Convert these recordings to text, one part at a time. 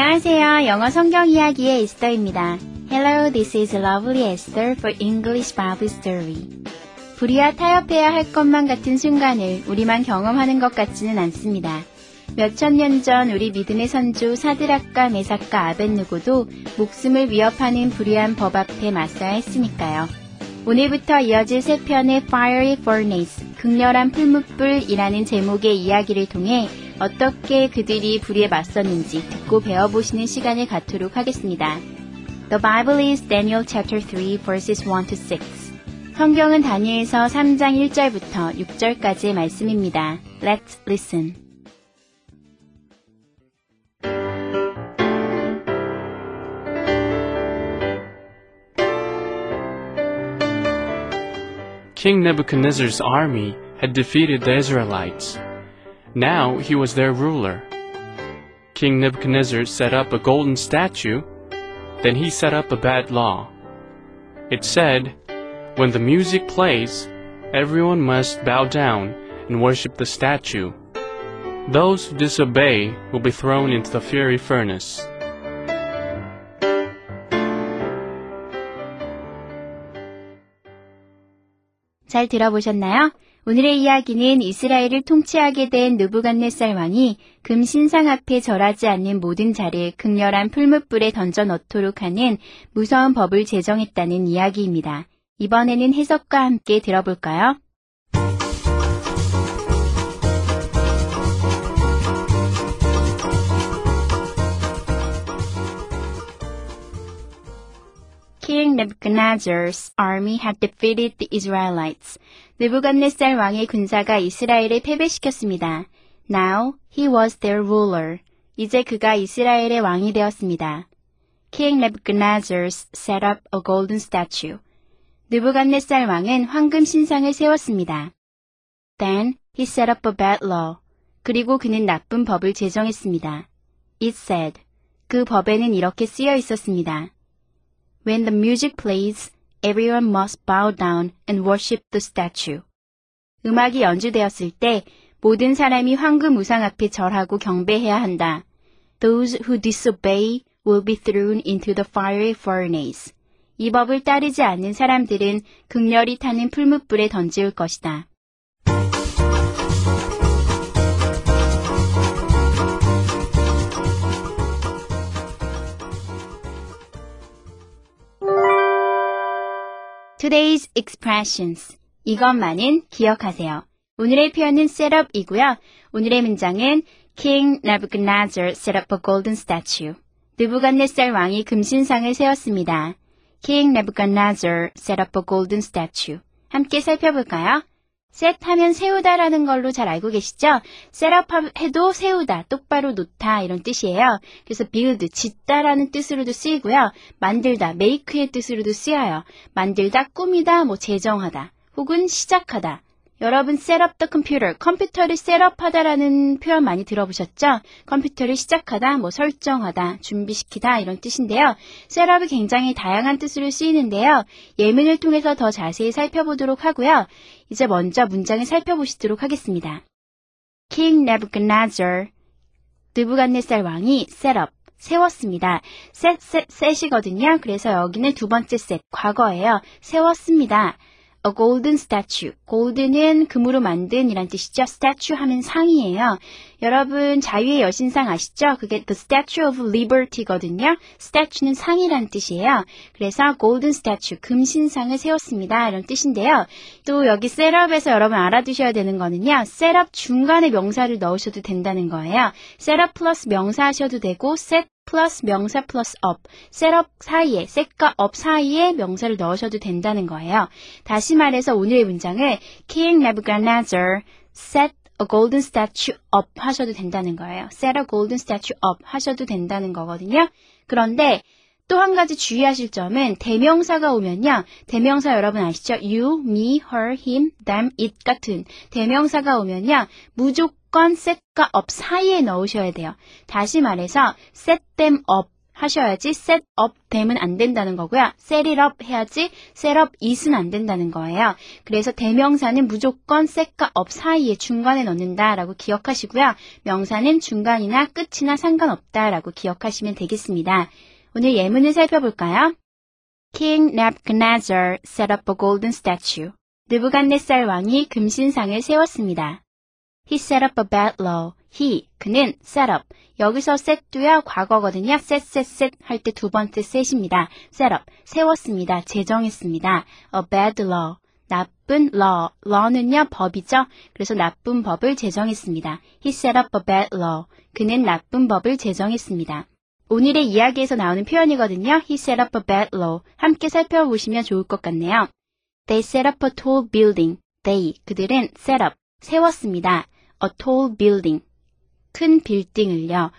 안녕하세요. 영어 성경 이야기의 에스더입니다. Hello, this is lovely Esther for English Bible Story. 불의와 타협해야 할 것만 같은 순간을 우리만 경험하는 것 같지는 않습니다. 몇천 년 전 우리 믿음의 선조 사드락과 메삭과 아벤누고도 목숨을 위협하는 불의한 법 앞에 맞서야 했으니까요. 오늘부터 이어질 세 편의 Fiery Furnace, 극렬한 풀무불이라는 제목의 이야기를 통해 어떻게 그들이 불의에 맞섰는지 듣고 배워보시는 시간을 갖도록 하겠습니다. The Bible is Daniel chapter 3 verses 1 to 6. 성경은 다니엘서 3장 1절부터 6절까지의 말씀입니다. Let's listen. King Nebuchadnezzar's army had defeated the Israelites. Now he was their ruler. King Nebuchadnezzar set up a golden statue, then he set up a bad law. It said, When the music plays, everyone must bow down and worship the statue. Those who disobey will be thrown into the fiery furnace. 잘 들어보셨나요? 오늘의 이야기는 이스라엘을 통치하게 된 느부갓네살 왕이 금 신상 앞에 절하지 않는 모든 자를 극렬한 풀무불에 던져 넣도록 하는 무서운 법을 제정했다는 이야기입니다. 이번에는 해석과 함께 들어볼까요? King Nebuchadnezzar's army had defeated the Israelites. 느부갓네살 왕의 군사가 이스라엘을 패배시켰습니다. Now he was their ruler. 이제 그가 이스라엘의 왕이 되었습니다. King Nebuchadnezzar set up a golden statue. 느부갓네살 왕은 황금 신상을 세웠습니다. Then he set up a bad law. 그리고 그는 나쁜 법을 제정했습니다. It said. 그 법에는 이렇게 쓰여 있었습니다. When the music plays, everyone must bow down and worship the statue. 음악이 연주되었을 때 모든 사람이 황금 우상 앞에 절하고 경배해야 한다. Those who disobey will be thrown into the fiery furnace. 이 법을 따르지 않는 사람들은 극렬히 타는 풀무불에 던지울 것이다. Today's expressions. 이것만은 기억하세요. 오늘의 표현은 setup이고요. 오늘의 문장은 King Nebuchadnezzar set up a golden statue. 느부갓네살 왕이 금신상을 세웠습니다. King Nebuchadnezzar set up a golden statue. 함께 살펴볼까요? Set 하면 세우다라는 걸로 잘 알고 계시죠? up 해도 세우다, 똑바로 놓다 이런 뜻이에요. 그래서 build, 짓다라는 뜻으로도 쓰이고요. 만들다, make의 뜻으로도 쓰여요. 만들다, 꾸미다, 뭐 제정하다, 혹은 시작하다. 여러분 up the computer, 컴퓨터를 set up하다라는 표현 많이 들어보셨죠? 컴퓨터를 시작하다, 뭐 설정하다, 준비시키다 이런 뜻인데요. set up이 굉장히 다양한 뜻으로 쓰이는데요. 예문을 통해서 더 자세히 살펴보도록 하고요. 이제 먼저 문장을 살펴보시도록 하겠습니다. King Nebuchadnezzar, 느부갓네살 왕이 up, 세웠습니다. set, set, set이거든요. 그래서 여기는 두 번째 set, 과거예요. 세웠습니다. A golden statue. golden은 금으로 만든 이란 뜻이죠. statue 하면 상이에요. 여러분 자유의 여신상 아시죠? 그게 the Statue of Liberty거든요. statue는 상이란 뜻이에요. 그래서 golden statue, 금신상을 세웠습니다. 이런 뜻인데요. 또 여기 setup에서 여러분 알아두셔야 되는 거는요. setup 중간에 명사를 넣으셔도 된다는 거예요. set up 플러스 명사 하셔도 되고 set 플러스 명사 플러스 up, set up 사이에, set과 up 사이에 명사를 넣으셔도 된다는 거예요. 다시 말해서 오늘의 문장을 King Nebuchadnezzar set a golden statue up 하셔도 된다는 거예요. set a golden statue up 하셔도 된다는 거거든요. 그런데 또 한 가지 주의하실 점은 대명사가 오면요. 대명사 여러분 아시죠? you, me, her, him, them, it 같은 대명사가 오면요. 무조건 set과 up 사이에 넣으셔야 돼요. 다시 말해서 set them up 하셔야지 up them은 안 된다는 거고요. up 해야지 up it은 안 된다는 거예요. 그래서 대명사는 무조건 set과 up 사이에 중간에 넣는다라고 기억하시고요. 명사는 중간이나 끝이나 상관없다라고 기억하시면 되겠습니다. 오늘 예문을 살펴볼까요? King Nebuchadnezzar set up a golden statue. 느부갓네살 왕이 금신상을 세웠습니다. He set up a bad law. He, 그는 set up. 여기서 set도야 과거거든요. set, set, set 할 때 두 번째 set입니다. set up, 세웠습니다. 제정했습니다. a bad law. 나쁜 law. law는요, 법이죠. 그래서 나쁜 법을 제정했습니다. He set up a bad law. 그는 나쁜 법을 제정했습니다. 오늘의 이야기에서 나오는 표현이거든요. He set up a bad law. 함께 살펴보시면 좋을 것 같네요. They set up a tall building. They, 그들은 set up, 세웠습니다. A tall building. 큰 빌딩을요.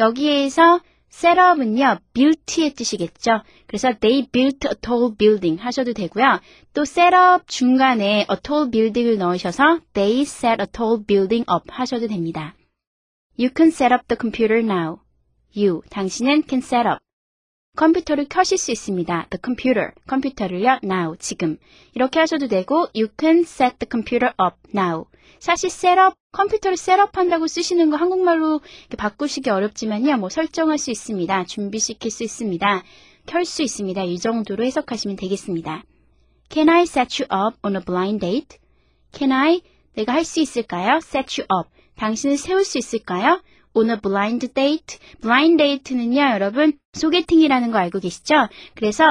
여기에서 setup은요, built의 뜻이겠죠. 그래서 they built a tall building 하셔도 되고요. 또 setup 중간에 a tall building을 넣으셔서 they set a tall building up 하셔도 됩니다. You can set up the computer now. You, 당신은 can set up. 컴퓨터를 켜실 수 있습니다. The computer, 컴퓨터를요, now, 지금. 이렇게 하셔도 되고, you can set the computer up now. 사실 셋업, 컴퓨터를 셋업한다고 쓰시는 거 한국말로 바꾸시기 어렵지만요. 뭐 설정할 수 있습니다. 준비시킬 수 있습니다. 켤 수 있습니다. 이 정도로 해석하시면 되겠습니다. Can I set you up on a blind date? Can I? 내가 할 수 있을까요? Set you up. 당신을 세울 수 있을까요? On a blind date. blind date는요, 여러분, 소개팅이라는 거 알고 계시죠? 그래서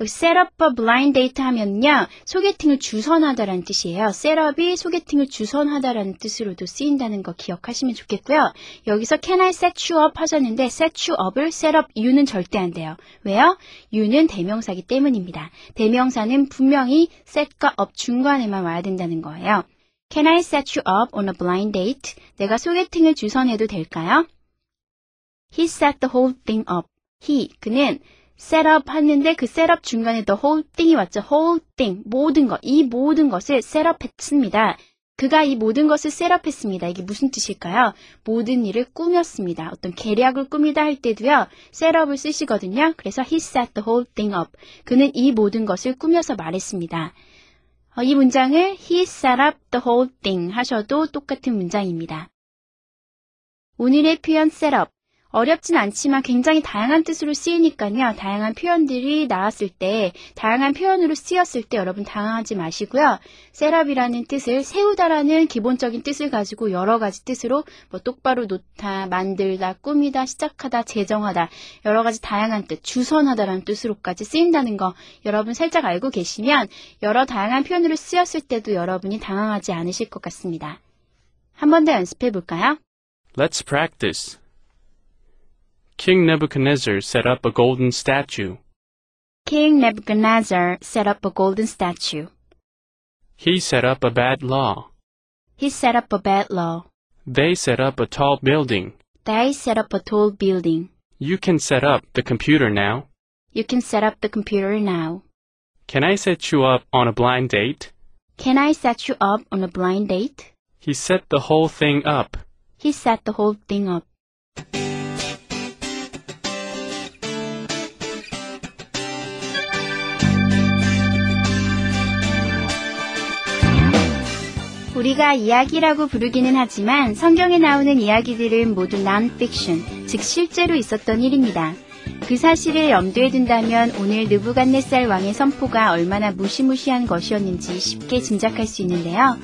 여기 set up a blind date 하면요, 소개팅을 주선하다라는 뜻이에요. set up이 소개팅을 주선하다라는 뜻으로도 쓰인다는 거 기억하시면 좋겠고요. 여기서 can I set you up 하셨는데 set you up을 set up you는 절대 안 돼요. 왜요? you는 대명사기 때문입니다. 대명사는 분명히 set과 up 중간에만 와야 된다는 거예요. Can I set you up on a blind date? 내가 소개팅을 주선해도 될까요? He set the whole thing up. He, 그는 set up 했는데 그 set up 중간에 the whole thing이 왔죠. whole thing, 모든 것, 이 모든 것을 set up 했습니다. 그가 이 모든 것을 set up 했습니다. 이게 무슨 뜻일까요? 모든 일을 꾸몄습니다. 어떤 계략을 꾸미다 할 때도요, set up을 쓰시거든요. 그래서 he set the whole thing up. 그는 이 모든 것을 꾸며서 말했습니다. 어, 이 문장을 he set up the whole thing 하셔도 똑같은 문장입니다. 오늘의 표현 set up. 어렵진 않지만 굉장히 다양한 뜻으로 쓰이니까요. 다양한 표현들이 나왔을 때, 다양한 표현으로 쓰였을 때 여러분 당황하지 마시고요. 셋업이라는 뜻을 세우다라는 기본적인 뜻을 가지고 여러 가지 뜻으로 뭐 똑바로 놓다, 만들다, 꾸미다, 시작하다, 제정하다 여러 가지 다양한 뜻, 주선하다라는 뜻으로까지 쓰인다는 거 여러분 살짝 알고 계시면 여러 다양한 표현으로 쓰였을 때도 여러분이 당황하지 않으실 것 같습니다. 한 번 더 연습해 볼까요? Let's practice. King Nebuchadnezzar set up a golden statue. King Nebuchadnezzar set up a golden statue. He set up a bad law. He set up a bad law. They set up a tall building. They set up a tall building. You can set up the computer now. You can set up the computer now. Can I set you up on a blind date? Can I set you up on a blind date? He set the whole thing up. He set the whole thing up. 우리가 이야기라고 부르기는 하지만 성경에 나오는 이야기들은 모두 non-fiction, 즉 실제로 있었던 일입니다. 그 사실을 염두에 둔다면 오늘 느부갓네살 왕의 선포가 얼마나 무시무시한 것이었는지 쉽게 짐작할 수 있는데요.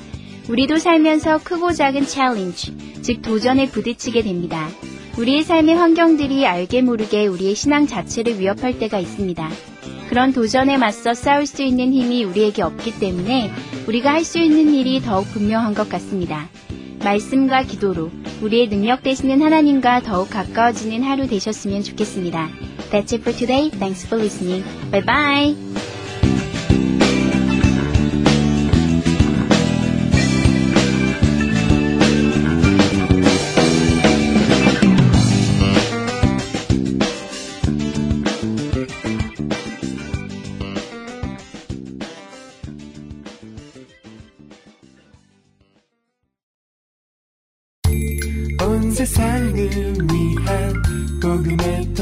우리도 살면서 크고 작은 챌린지, 즉 도전에 부딪히게 됩니다. 우리의 삶의 환경들이 알게 모르게 우리의 신앙 자체를 위협할 때가 있습니다. 그런 도전에 맞서 싸울 수 있는 힘이 우리에게 없기 때문에 우리가 할 수 있는 일이 더욱 분명한 것 같습니다. 말씀과 기도로 우리의 능력 되시는 하나님과 더욱 가까워지는 하루 되셨으면 좋겠습니다. That's it for today. Thanks for listening. Bye bye. 세상을 위한 복음의